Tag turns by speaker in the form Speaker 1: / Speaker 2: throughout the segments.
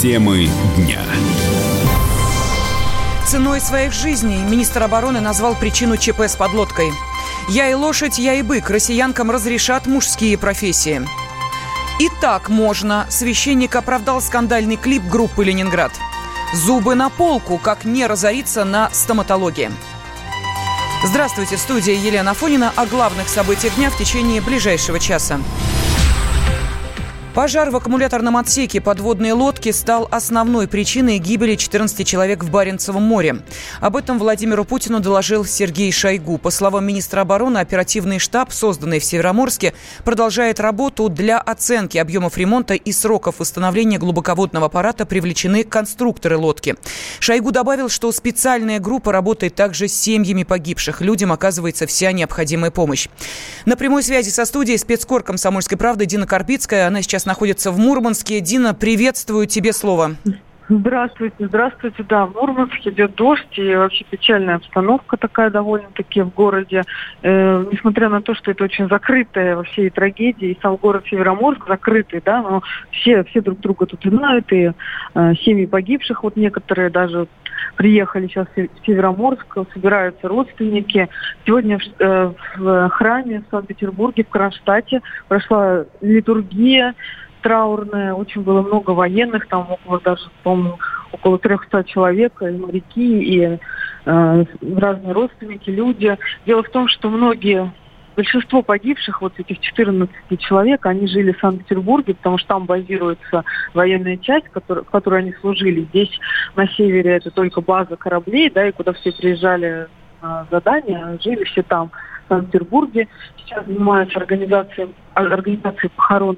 Speaker 1: Темы дня.
Speaker 2: Ценой своих жизней министр обороны назвал причину ЧП с подлодкой. «Я и лошадь, я и бык. Россиянкам разрешат мужские профессии». И так можно. Священник оправдал скандальный клип группы «Ленинград». Зубы на полку, как не разориться на стоматологии. Здравствуйте, в студии Елена Фонина о главных событиях дня в течение ближайшего часа. Пожар в аккумуляторном отсеке подводной лодки стал основной причиной гибели 14 человек в Баренцевом море. Об этом Владимиру Путину доложил Сергей Шойгу. По словам министра обороны, оперативный штаб, созданный в Североморске, продолжает работу для оценки объемов ремонта и сроков восстановления глубоководного аппарата привлечены конструкторы лодки. Шойгу добавил, что специальная группа работает также с семьями погибших. Людям оказывается вся необходимая помощь. На прямой связи со студией спецкор «Комсомольской правды» Дина Карпицкая. Она сейчас находится в Мурманске. Дина, приветствую тебе слово.
Speaker 3: Здравствуйте, здравствуйте. Да, в Мурманске идет дождь и вообще печальная обстановка такая довольно-таки в городе. Э, несмотря на то, что это очень закрытая во всей трагедии, и сам город Североморск закрытый, да, но все, все друг друга тут знают, и э, семьи погибших, вот некоторые даже приехали сейчас в Североморск, собираются родственники. Сегодня в, э, в храме в Санкт-Петербурге, в Кронштадте прошла литургия траурная, очень было много военных, там около даже, по-моему, около 300 человек, и моряки, и э, разные родственники, люди. Дело в том, что многие большинство погибших, вот этих 14 человек, они жили в Санкт-Петербурге, потому что там базируется военная часть, который, в которой они служили. Здесь на севере это только база кораблей, да, и куда все приезжали на задания, жили все там, в Санкт-Петербурге. Сейчас занимаются организацией, организацией похорон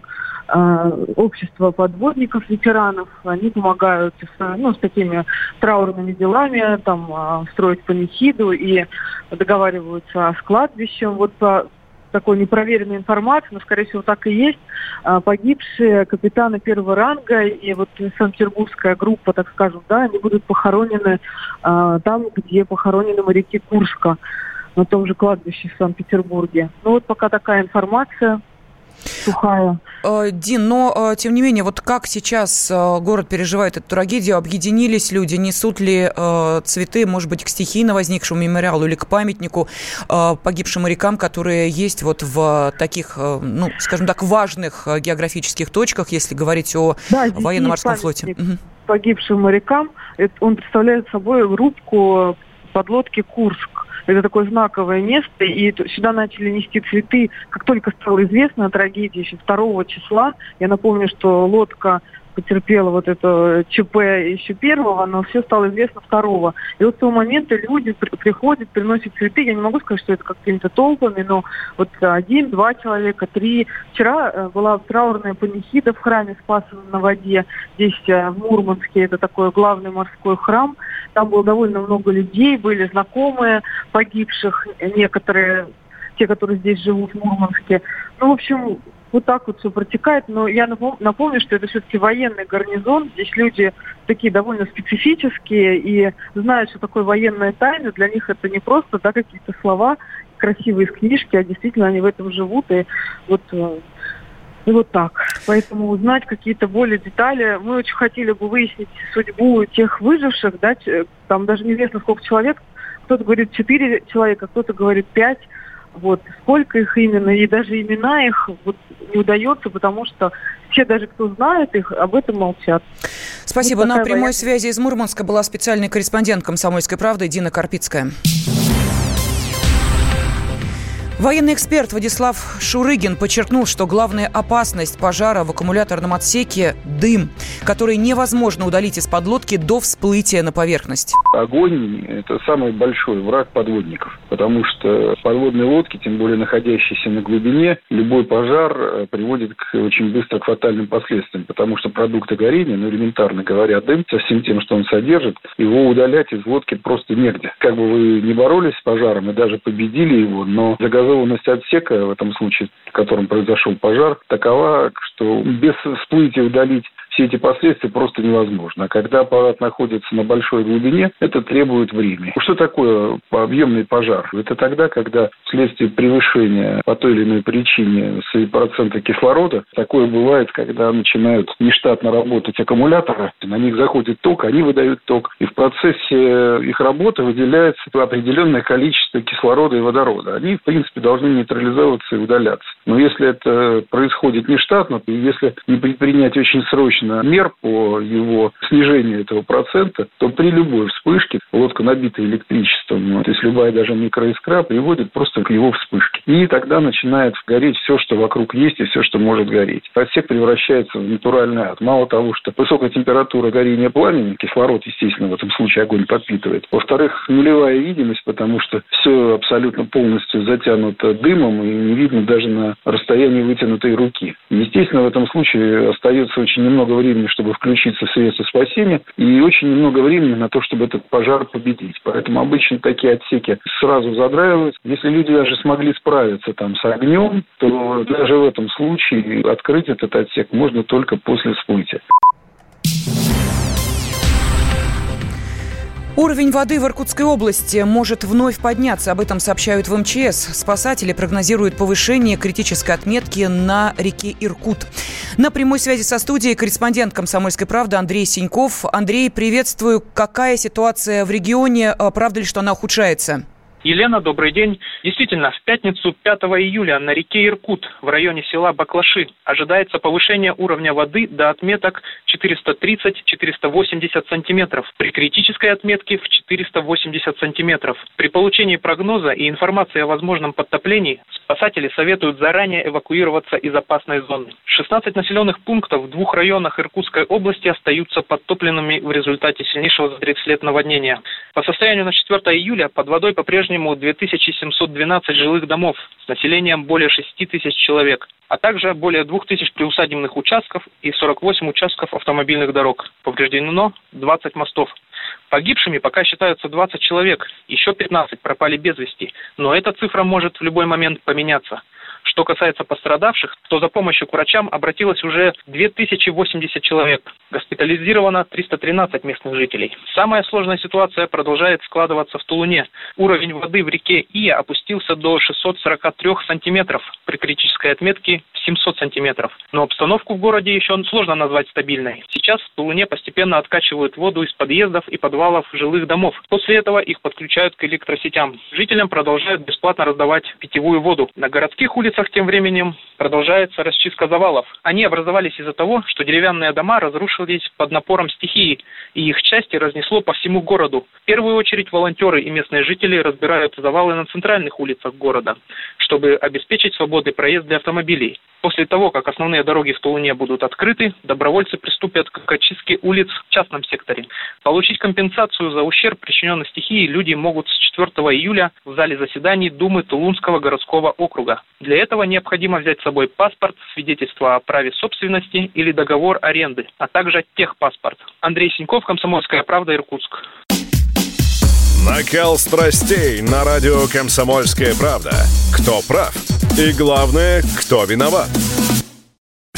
Speaker 3: э, общества подводников, ветеранов. Они помогают с, ну, с такими траурными делами, там, э, строить панихиду и договариваются с кладбищем. Вот по такой непроверенной информации, но, скорее всего, так и есть, а, погибшие капитаны первого ранга и вот Санкт-Петербургская группа, так скажем, да, они будут похоронены а, там, где похоронены моряки Курска, на том же кладбище в Санкт-Петербурге. Ну вот пока такая информация сухая.
Speaker 2: Э, Дин, но э, тем не менее, вот как сейчас э, город переживает эту трагедию? Объединились люди, несут ли цветы, может быть, к стихийно возникшему мемориалу или к памятнику погибшим морякам, которые есть вот в таких, ну, скажем так, важных географических точках, если говорить о да, военно-морском флоте?
Speaker 3: Погибшим морякам, он представляет собой рубку подлодки «Курск». Это такое знаковое место, и сюда начали нести цветы, как только стало известно о трагедии, еще 2 числа. Я напомню, что лодка потерпела вот это ЧП еще первого, но все стало известно второго. И вот с того момента люди при, приходят, приносят цветы. Я не могу сказать, что это какими-то толпами, но вот один, два человека, три. Вчера э, была траурная панихида в храме Спасова на воде. Здесь э, в Мурманске это такой главный морской храм. Там было довольно много людей, были знакомые погибших, некоторые те, которые здесь живут в Мурманске. Ну, в общем, вот так вот все протекает. Но я напомню, что это все-таки военный гарнизон. Здесь люди такие довольно специфические и знают, что такое военная тайна. Для них это не просто да, какие-то слова красивые из книжки, а действительно они в этом живут. И вот э, и вот так. Поэтому узнать какие-то более детали. Мы очень хотели бы выяснить судьбу тех выживших, да, там даже неизвестно сколько человек. Кто-то говорит четыре человека, кто-то говорит пять. Вот сколько их именно и даже имена их вот не удается, потому что все даже кто знает их, об этом молчат.
Speaker 2: Спасибо. Вот На прямой военная... связи из Мурманска была специальный корреспондент «Комсомольской правды» Дина Карпицкая. Военный эксперт Владислав Шурыгин подчеркнул, что главная опасность пожара в аккумуляторном отсеке – дым, который невозможно удалить из подлодки до всплытия на поверхность.
Speaker 4: Огонь – это самый большой враг подводников, потому что подводные лодки, тем более находящиеся на глубине, любой пожар э, приводит к очень быстро к фатальным последствиям, потому что продукты горения, ну элементарно говоря, дым со всем тем, что он содержит, его удалять из лодки просто негде. Как бы вы не боролись с пожаром и даже победили его, но загазованный организованность отсека, в этом случае, в котором произошел пожар, такова, что без всплытия удалить все эти последствия просто невозможно. А когда аппарат находится на большой глубине, это требует времени. Что такое объемный пожар? Это тогда, когда вследствие превышения по той или иной причине процента кислорода, такое бывает, когда начинают нештатно работать аккумуляторы, на них заходит ток, они выдают ток, и в процессе их работы выделяется определенное количество кислорода и водорода. Они, в принципе, должны нейтрализовываться и удаляться. Но если это происходит нештатно, и если не предпринять очень срочно мер по его снижению этого процента, то при любой вспышке лодка, набитая электричеством, то есть любая даже микроискра, приводит просто к его вспышке. И тогда начинает гореть все, что вокруг есть, и все, что может гореть. Отсек превращается в натуральный ад. Мало того, что высокая температура горения пламени, кислород, естественно, в этом случае огонь подпитывает. Во-вторых, нулевая видимость, потому что все абсолютно полностью затянуто дымом, и не видно даже на расстоянии вытянутой руки. Естественно, в этом случае остается очень немного времени, чтобы включиться в средства спасения, и очень немного времени на то, чтобы этот пожар победить. Поэтому обычно такие отсеки сразу задраиваются. Если люди даже смогли справиться там с огнем, то даже в этом случае открыть этот отсек можно только после всплытия.
Speaker 2: Уровень воды в Иркутской области может вновь подняться. Об этом сообщают в МЧС. Спасатели прогнозируют повышение критической отметки на реке Иркут. На прямой связи со студией корреспондент «Комсомольской правды» Андрей Синьков. Андрей, приветствую. Какая ситуация в регионе? А правда ли, что она ухудшается?
Speaker 1: Елена, добрый день. Действительно, в пятницу 5 июля на реке Иркут в районе села Баклаши ожидается повышение уровня воды до отметок 430-480 сантиметров, при критической отметке в 480 сантиметров. При получении прогноза и информации о возможном подтоплении спасатели советуют заранее эвакуироваться из опасной зоны. 16 населенных пунктов в двух районах Иркутской области остаются подтопленными в результате сильнейшего за 30 лет наводнения. По состоянию на 4 июля под водой по-прежнему по-прежнему 2712 жилых домов с населением более 6 тысяч человек, а также более 2000 приусадебных участков и 48 участков автомобильных дорог. Повреждено 20 мостов. Погибшими пока считаются 20 человек, еще 15 пропали без вести, но эта цифра может в любой момент поменяться. Что касается пострадавших, то за помощью к врачам обратилось уже 2080 человек. Госпитализировано 313 местных жителей. Самая сложная ситуация продолжает складываться в Тулуне. Уровень воды в реке Ия опустился до 643 сантиметров при критической отметке 700 сантиметров. Но обстановку в городе еще сложно назвать стабильной. Сейчас в Тулуне постепенно откачивают воду из подъездов и подвалов жилых домов. После этого их подключают к электросетям. Жителям продолжают бесплатно раздавать питьевую воду. На городских улицах тем временем продолжается расчистка завалов. Они образовались из-за того, что деревянные дома разрушились под напором стихии, и их части разнесло по всему городу. В первую очередь волонтеры и местные жители разбирают завалы на центральных улицах города, чтобы обеспечить свободный проезд для автомобилей. После того, как основные дороги в Тулуне будут открыты, добровольцы приступят к очистке улиц в частном секторе. Получить компенсацию за ущерб, причиненный стихией, люди могут с 4 июля в зале заседаний Думы Тулунского городского округа. Для этого необходимо взять с собой паспорт, свидетельство о праве собственности или договор аренды, а также техпаспорт. Андрей Синьков, Комсомольская правда, Иркутск.
Speaker 5: Накал страстей на радио «Комсомольская правда». Кто прав? И главное, кто виноват?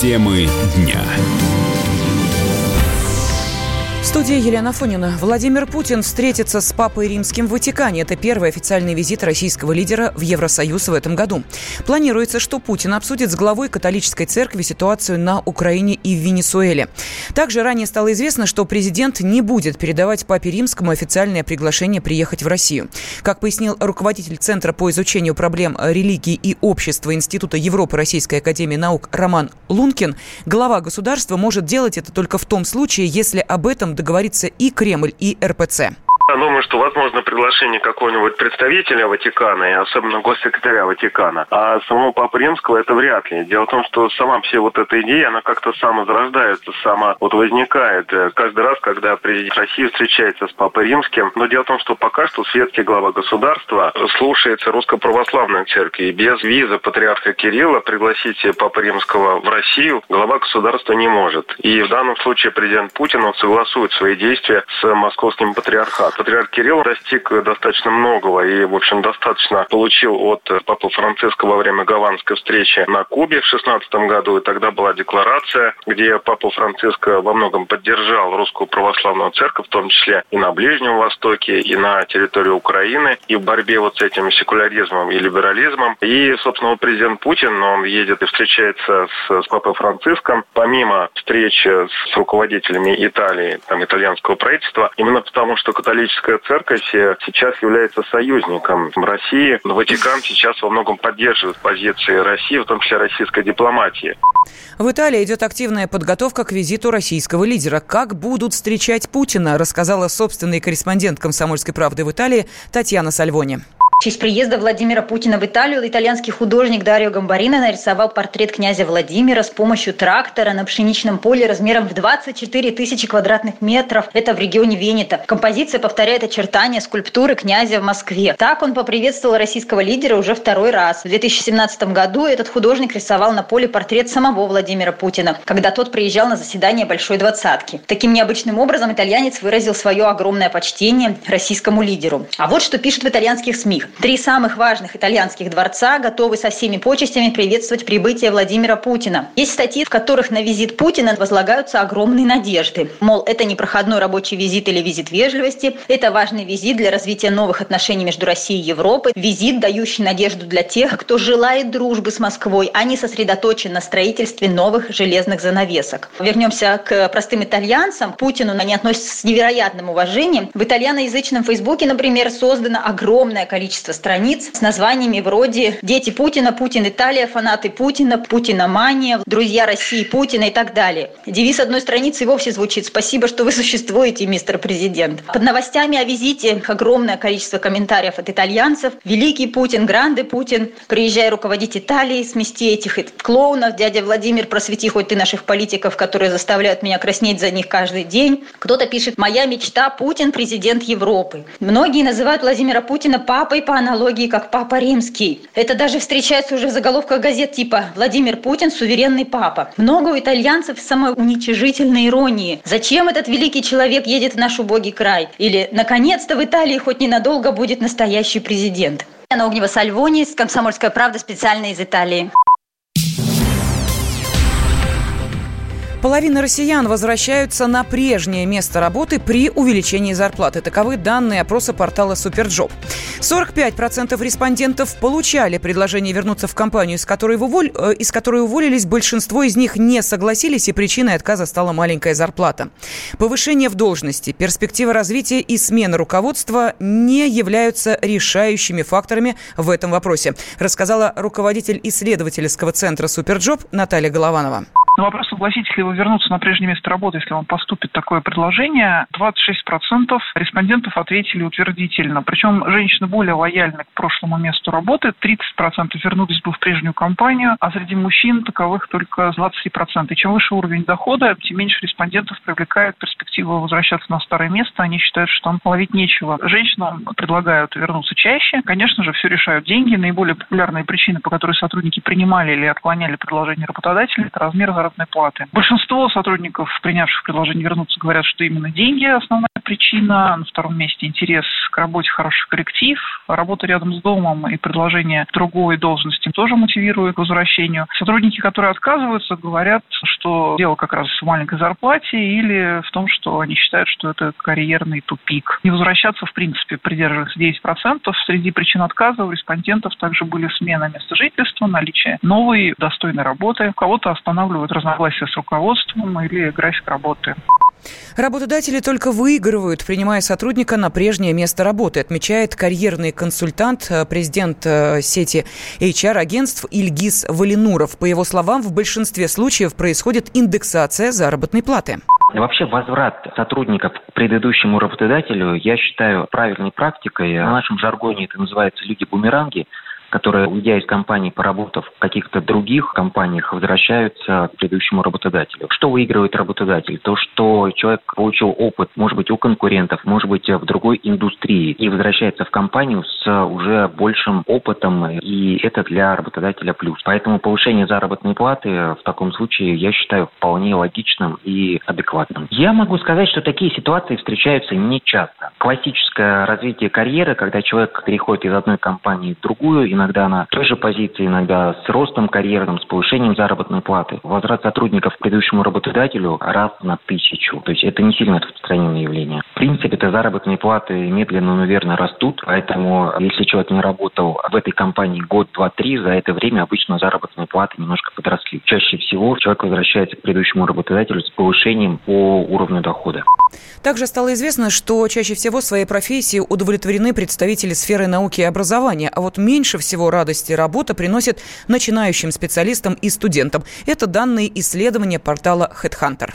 Speaker 6: Темы дня
Speaker 2: студии Елена Фонина. Владимир Путин встретится с Папой Римским в Ватикане. Это первый официальный визит российского лидера в Евросоюз в этом году. Планируется, что Путин обсудит с главой католической церкви ситуацию на Украине и в Венесуэле. Также ранее стало известно, что президент не будет передавать Папе Римскому официальное приглашение приехать в Россию. Как пояснил руководитель Центра по изучению проблем религии и общества Института Европы Российской Академии Наук Роман Лункин, глава государства может делать это только в том случае, если об этом договорится и Кремль, и РПЦ.
Speaker 7: Оно думаю, что возможно приглашение какого-нибудь представителя Ватикана, и особенно госсекретаря Ватикана. А самого Папы Римского это вряд ли. Дело в том, что сама все вот эта идея, она как-то самозарождается, сама вот возникает. Э, каждый раз, когда президент России встречается с Папой Римским. Но дело в том, что пока что светский глава государства слушается русско-православной церкви. И без визы патриарха Кирилла пригласить Папы Римского в Россию глава государства не может. И в данном случае президент Путин он согласует свои действия с московским патриархатом. Патриарх Кирилл достиг достаточно многого и, в общем, достаточно получил от Папы Франциска во время гаванской встречи на Кубе в 16 году. И тогда была декларация, где Папа Франциск во многом поддержал русскую православную церковь, в том числе и на Ближнем Востоке, и на территории Украины, и в борьбе вот с этим секуляризмом и либерализмом. И, собственно, президент Путин, он едет и встречается с, с Папой Франциском. Помимо встречи с руководителями Италии, там, итальянского правительства, именно потому, что католическая церковь сейчас является союзником России. Ватикан сейчас во многом поддерживает позиции России, в том числе российской дипломатии.
Speaker 2: В Италии идет активная подготовка к визиту российского лидера. Как будут встречать Путина, рассказала собственный корреспондент «Комсомольской правды» в Италии Татьяна Сальвони.
Speaker 8: В честь приезда Владимира Путина в Италию итальянский художник Дарио Гамбарина нарисовал портрет князя Владимира с помощью трактора на пшеничном поле размером в 24 тысячи квадратных метров. Это в регионе Венета. Композиция повторяет очертания скульптуры князя в Москве. Так он поприветствовал российского лидера уже второй раз. В 2017 году этот художник рисовал на поле портрет самого Владимира Путина, когда тот приезжал на заседание Большой Двадцатки. Таким необычным образом итальянец выразил свое огромное почтение российскому лидеру. А вот что пишут в итальянских СМИ. Три самых важных итальянских дворца готовы со всеми почестями приветствовать прибытие Владимира Путина. Есть статьи, в которых на визит Путина возлагаются огромные надежды. Мол, это не проходной рабочий визит или визит вежливости, это важный визит для развития новых отношений между Россией и Европой, визит, дающий надежду для тех, кто желает дружбы с Москвой, а не сосредоточен на строительстве новых железных занавесок. Вернемся к простым итальянцам. Путину они относятся с невероятным уважением. В итальяноязычном Фейсбуке, например, создано огромное количество количество страниц с названиями вроде «Дети Путина», «Путин Италия», «Фанаты Путина», «Путиномания», «Друзья России Путина» и так далее. Девиз одной страницы вовсе звучит «Спасибо, что вы существуете, мистер президент». Под новостями о визите огромное количество комментариев от итальянцев. «Великий Путин», «Гранде Путин», «Приезжай руководить Италией», «Смести этих клоунов», «Дядя Владимир, просвети хоть ты наших политиков, которые заставляют меня краснеть за них каждый день». Кто-то пишет «Моя мечта – Путин, президент Европы». Многие называют Владимира Путина папой по аналогии, как Папа Римский. Это даже встречается уже в заголовках газет типа «Владимир Путин – суверенный папа». Много у итальянцев самоуничижительной иронии. Зачем этот великий человек едет в наш убогий край? Или «Наконец-то в Италии хоть ненадолго будет настоящий президент». Анна Огнева Сальвони, «Комсомольская правда» специально из Италии.
Speaker 2: Половина россиян возвращаются на прежнее место работы при увеличении зарплаты. Таковы данные опроса портала Superjob. 45% респондентов получали предложение вернуться в компанию, из которой, уволь... Э, из которой уволились. Большинство из них не согласились, и причиной отказа стала маленькая зарплата. Повышение в должности, перспектива развития и смена руководства не являются решающими факторами в этом вопросе, рассказала руководитель исследовательского центра Superjob Наталья Голованова.
Speaker 9: На вопрос, согласитесь ли вы вернуться на прежнее место работы, если вам поступит такое предложение, 26% респондентов ответили утвердительно. Причем женщины более лояльны к прошлому месту работы, 30% вернулись бы в прежнюю компанию, а среди мужчин таковых только 23%. И чем выше уровень дохода, тем меньше респондентов привлекает перспектива возвращаться на старое место. Они считают, что там ловить нечего. Женщинам предлагают вернуться чаще. Конечно же, все решают деньги. Наиболее популярные причины, по которой сотрудники принимали или отклоняли предложение работодателя, это размер заработной заработной платы. Большинство сотрудников, принявших предложение вернуться, говорят, что именно деньги основная причина. На втором месте интерес к работе, хороший коллектив. Работа рядом с домом и предложение другой должности тоже мотивирует к возвращению. Сотрудники, которые отказываются, говорят, что дело как раз в маленькой зарплате или в том, что они считают, что это карьерный тупик. Не возвращаться, в принципе, придерживается 9%. Среди причин отказа у респондентов также были смена места жительства, наличие новой достойной работы. У кого-то останавливают разногласия с руководством или график работы.
Speaker 2: Работодатели только выигрывают, принимая сотрудника на прежнее место работы, отмечает карьерный консультант, э, президент э, сети HR-агентств Ильгиз Валинуров. По его словам, в большинстве случаев происходит индексация заработной платы.
Speaker 10: Вообще возврат сотрудников к предыдущему работодателю я считаю правильной практикой. В нашем жаргоне это называется люди-бумеранги которые, уйдя из компании, поработав в каких-то других компаниях, возвращаются к предыдущему работодателю. Что выигрывает работодатель? То, что человек получил опыт, может быть, у конкурентов, может быть, в другой индустрии, и возвращается в компанию с уже большим опытом, и это для работодателя плюс. Поэтому повышение заработной платы в таком случае я считаю вполне логичным и адекватным. Я могу сказать, что такие ситуации встречаются не часто. Классическое развитие карьеры, когда человек переходит из одной компании в другую, иногда на той же позиции, иногда с ростом карьерным, с повышением заработной платы. Возврат сотрудников к предыдущему работодателю раз на тысячу. То есть это не сильно распространенное явление. В принципе, это заработные платы медленно, но верно растут, поэтому если человек не работал в этой компании год, два, три, за это время обычно заработные платы немножко подросли. Чаще всего человек возвращается к предыдущему работодателю с повышением по уровню дохода.
Speaker 2: Также стало известно, что чаще всего своей профессией удовлетворены представители сферы науки и образования, а вот меньше всего всего радости работа приносит начинающим специалистам и студентам. Это данные исследования портала HeadHunter.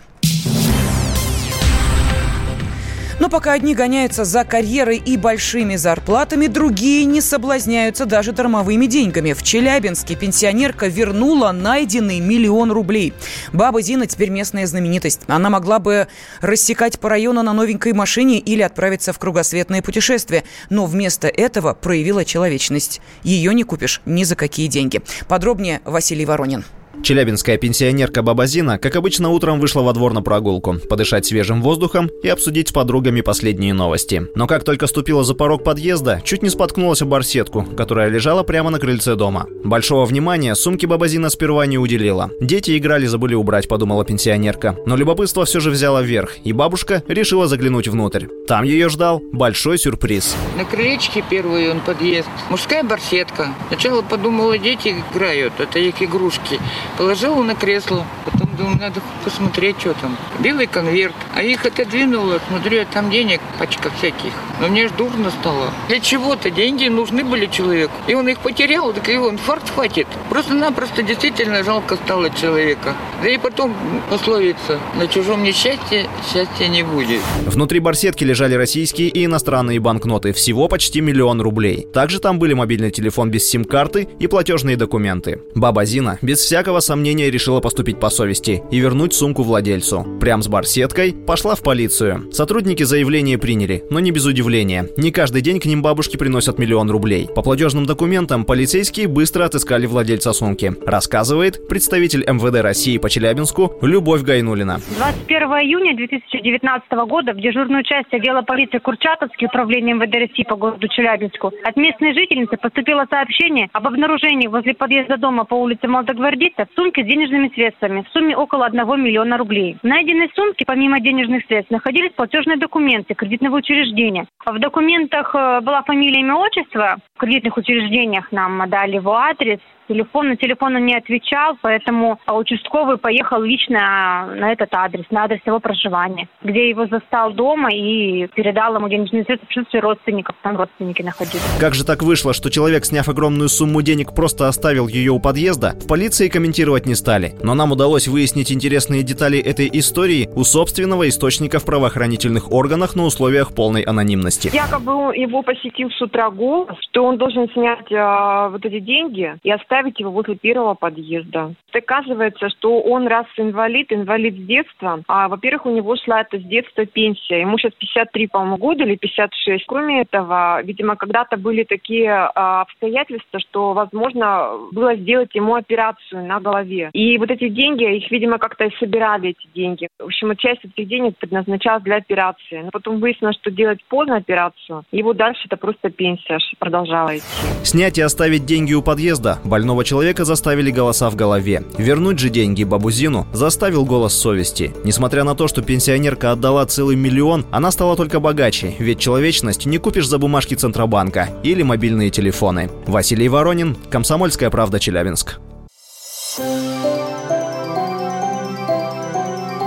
Speaker 2: Но пока одни гоняются за карьерой и большими зарплатами, другие не соблазняются даже дармовыми деньгами. В Челябинске пенсионерка вернула найденный миллион рублей. Баба Зина теперь местная знаменитость. Она могла бы рассекать по району на новенькой машине или отправиться в кругосветное путешествие. Но вместо этого проявила человечность. Ее не купишь ни за какие деньги. Подробнее Василий Воронин.
Speaker 11: Челябинская пенсионерка Бабазина, как обычно, утром вышла во двор на прогулку, подышать свежим воздухом и обсудить с подругами последние новости. Но как только ступила за порог подъезда, чуть не споткнулась об барсетку, которая лежала прямо на крыльце дома. Большого внимания сумки Бабазина сперва не уделила. Дети играли, забыли убрать, подумала пенсионерка. Но любопытство все же взяло вверх, и бабушка решила заглянуть внутрь. Там ее ждал большой сюрприз.
Speaker 12: На крылечке первый он подъезд. Мужская барсетка. Сначала подумала, дети играют, это их игрушки. Положила на кресло, потом думаю, надо посмотреть, что там. Белый конверт. А их отодвинула, смотрю, а там денег пачка всяких. Но мне ж дурно стало. Для чего-то деньги нужны были человеку. И он их потерял, так его инфаркт хватит. Просто-напросто действительно жалко стало человека. Да и потом пословица, на чужом несчастье счастья не будет.
Speaker 11: Внутри барсетки лежали российские и иностранные банкноты. Всего почти миллион рублей. Также там были мобильный телефон без сим-карты и платежные документы. Баба Зина без всякого сомнения решила поступить по совести и вернуть сумку владельцу. Прям с барсеткой пошла в полицию. Сотрудники заявление приняли, но не без удивления. Не каждый день к ним бабушки приносят миллион рублей. По платежным документам полицейские быстро отыскали владельца сумки. Рассказывает представитель МВД России по Челябинску Любовь Гайнулина.
Speaker 13: 21 июня 2019 года в дежурную часть отдела полиции Курчатовский управления МВД России по городу Челябинску от местной жительницы поступило сообщение об обнаружении возле подъезда дома по улице Молодогвардейцев сумки с денежными средствами в сумме около 1 миллиона рублей. В найденной сумке, помимо денежных средств, находились платежные документы кредитного учреждения. В документах э, была фамилия, имя, отчество. В кредитных учреждениях нам дали его адрес, телефон. На телефон он не отвечал, поэтому участковый поехал лично на этот адрес, на адрес его проживания, где его застал дома и передал ему денежные средства в присутствии родственников. Там родственники находились.
Speaker 11: Как же так вышло, что человек, сняв огромную сумму денег, просто оставил ее у подъезда? В полиции комментировать не стали. Но нам удалось выяснить интересные детали этой истории у собственного источника в правоохранительных органах на условиях полной анонимности.
Speaker 14: Якобы его посетил с утра голос, что он должен снять э, вот эти деньги и оставить оставить его возле первого подъезда. Оказывается, что он раз инвалид, инвалид с детства. А, во-первых, у него шла это с детства пенсия. Ему сейчас 53, по-моему, года или 56. Кроме этого, видимо, когда-то были такие а, обстоятельства, что, возможно, было сделать ему операцию на голове. И вот эти деньги, их, видимо, как-то и собирали, эти деньги. В общем, часть этих денег предназначалась для операции. Но потом выяснилось, что делать поздно операцию, его дальше это просто пенсия продолжала идти.
Speaker 11: Снять и оставить деньги у подъезда больного человека заставили голоса в голове. Вернуть же деньги Бабузину заставил голос совести. Несмотря на то, что пенсионерка отдала целый миллион, она стала только богаче, ведь человечность не купишь за бумажки Центробанка или мобильные телефоны. Василий Воронин, Комсомольская правда, Челябинск.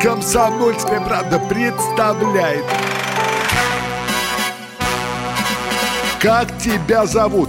Speaker 15: «Комсомольская правда» представляет. Как тебя зовут?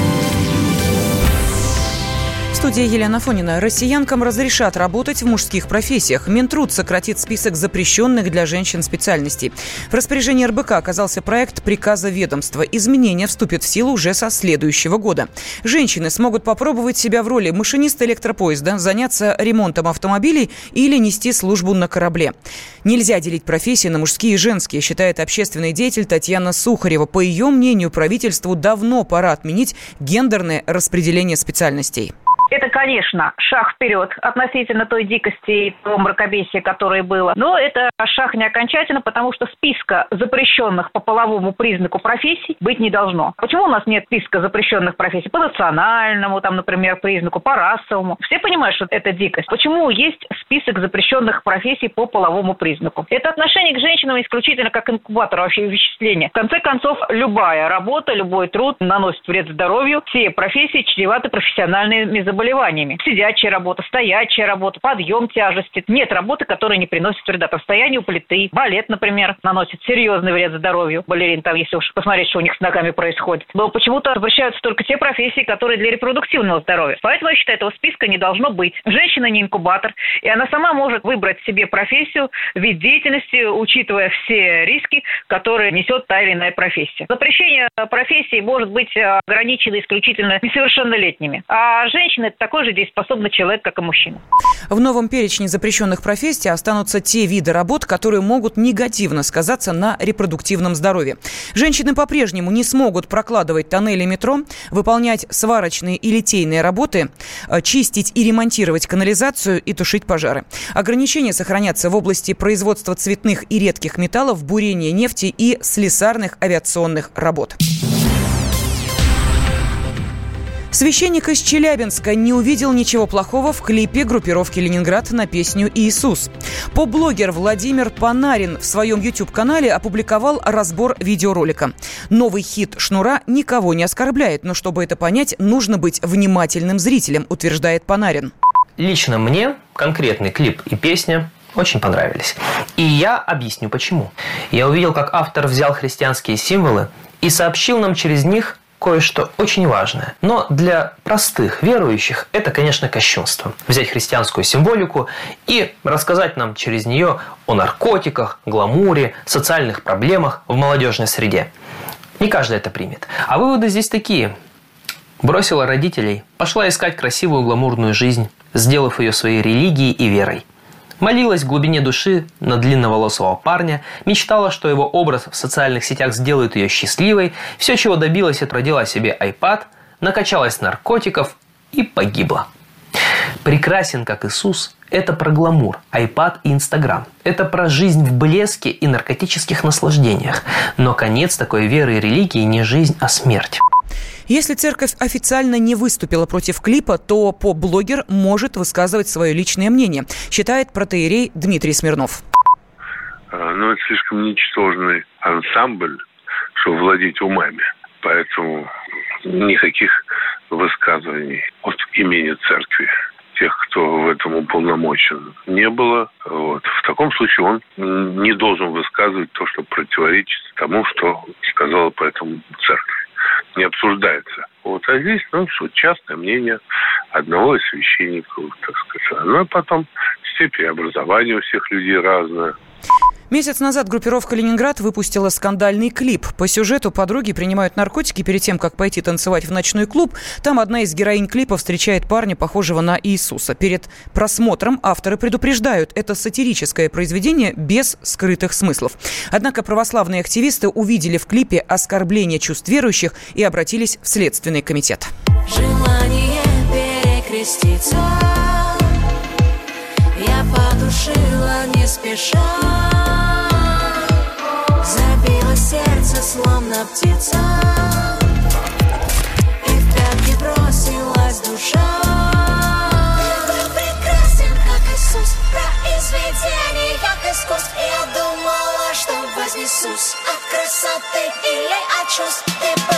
Speaker 2: студии Елена Фонина. Россиянкам разрешат работать в мужских профессиях. Минтруд сократит список запрещенных для женщин специальностей. В распоряжении РБК оказался проект приказа ведомства. Изменения вступят в силу уже со следующего года. Женщины смогут попробовать себя в роли машиниста электропоезда, заняться ремонтом автомобилей или нести службу на корабле. Нельзя делить профессии на мужские и женские, считает общественный деятель Татьяна Сухарева. По ее мнению, правительству давно пора отменить гендерное распределение специальностей.
Speaker 16: Это, конечно, шаг вперед относительно той дикости и того мракобесия, которое было. Но это шаг не окончательно, потому что списка запрещенных по половому признаку профессий быть не должно. Почему у нас нет списка запрещенных профессий? По национальному, там, например, признаку, по расовому. Все понимают, что это дикость. Почему есть список запрещенных профессий по половому признаку? Это отношение к женщинам исключительно как инкубатор вообще вычисления. В конце концов, любая работа, любой труд наносит вред здоровью. Все профессии чреваты профессиональными заболеваниями заболеваниями. Сидячая работа, стоячая работа, подъем тяжести. Нет работы, которая не приносит вреда. По состоянию плиты, балет, например, наносит серьезный вред здоровью балерин, там, если уж посмотреть, что у них с ногами происходит. Но почему-то запрещаются только те профессии, которые для репродуктивного здоровья. Поэтому я считаю, этого списка не должно быть. Женщина не инкубатор, и она сама может выбрать себе профессию, вид деятельности, учитывая все риски, которые несет та или иная профессия. Запрещение профессии может быть ограничено исключительно несовершеннолетними. А женщины такой же дееспособный человек, как и мужчина.
Speaker 2: В новом перечне запрещенных профессий останутся те виды работ, которые могут негативно сказаться на репродуктивном здоровье. Женщины по-прежнему не смогут прокладывать тоннели метро, выполнять сварочные и литейные работы, э, чистить и ремонтировать канализацию и тушить пожары. Ограничения сохранятся в области производства цветных и редких металлов, бурения нефти и слесарных авиационных работ. Священник из Челябинска не увидел ничего плохого в клипе группировки «Ленинград» на песню «Иисус». Поп-блогер Владимир Панарин в своем YouTube-канале опубликовал разбор видеоролика. Новый хит «Шнура» никого не оскорбляет, но чтобы это понять, нужно быть внимательным зрителем, утверждает Панарин.
Speaker 17: Лично мне конкретный клип и песня очень понравились. И я объясню почему. Я увидел, как автор взял христианские символы и сообщил нам через них кое-что очень важное. Но для простых верующих это, конечно, кощунство. Взять христианскую символику и рассказать нам через нее о наркотиках, гламуре, социальных проблемах в молодежной среде. Не каждый это примет. А выводы здесь такие. Бросила родителей, пошла искать красивую гламурную жизнь, сделав ее своей религией и верой. Молилась в глубине души на длинноволосого парня, мечтала, что его образ в социальных сетях сделает ее счастливой, все, чего добилась, это себе iPad, накачалась наркотиков и погибла. Прекрасен, как Иисус, это про гламур, iPad и Instagram. Это про жизнь в блеске и наркотических наслаждениях. Но конец такой веры и религии не жизнь, а смерть.
Speaker 2: Если церковь официально не выступила против клипа, то поп-блогер может высказывать свое личное мнение, считает протеерей Дмитрий Смирнов.
Speaker 18: А, ну, это слишком ничтожный ансамбль, чтобы владеть умами. Поэтому никаких высказываний от имени церкви тех, кто в этом уполномочен, не было. Вот. В таком случае он не должен высказывать то, что противоречит тому, что сказала по этому церковь не обсуждается. Вот, а здесь, ну, что, частное мнение одного из священников, так сказать. А потом степень образования у всех людей разная.
Speaker 2: Месяц назад группировка «Ленинград» выпустила скандальный клип. По сюжету подруги принимают наркотики перед тем, как пойти танцевать в ночной клуб. Там одна из героинь клипа встречает парня, похожего на Иисуса. Перед просмотром авторы предупреждают, это сатирическое произведение без скрытых смыслов. Однако православные активисты увидели в клипе оскорбление чувств верующих и обратились в Следственный комитет.
Speaker 19: Желание перекреститься Я потушила не спеша сердце словно птица. И в пятки бросилась душа. Ты прекрасен, как Иисус. Произведение, как искусств Я думала, что вознесусь От красоты или от чувств. Ты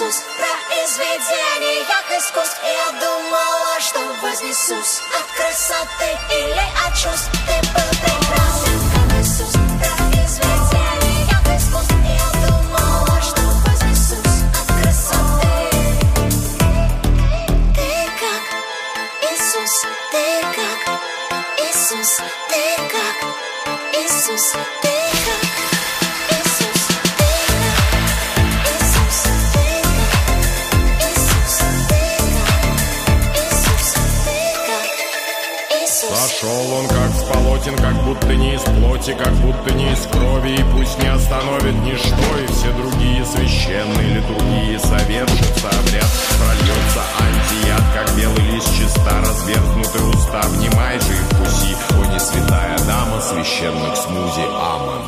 Speaker 19: Иисус. Произведение, как искусств Я думала, что вознесусь От красоты или от чувств. Ты был
Speaker 20: будто не из плоти, как будто не из крови, и пусть не остановит ничто, и все другие священные литургии совершится обряд, прольется антияд, как белый лист чиста, разверзнутые уста, внимай же и вкуси, о не святая дама священных смузи, амон.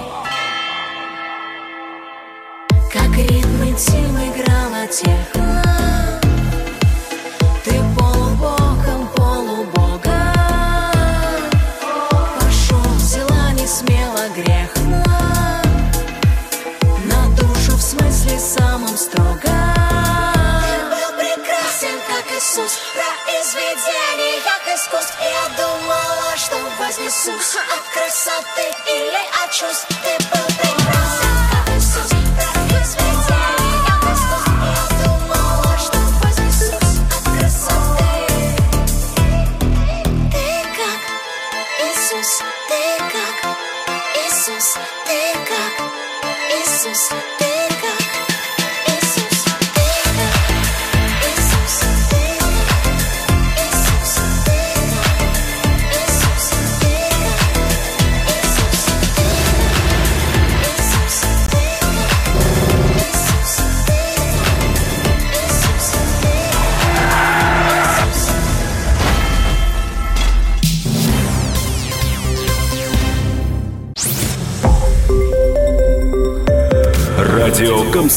Speaker 19: Как ритм интим играла техно вознесусь От красоты или от чувств. Ты был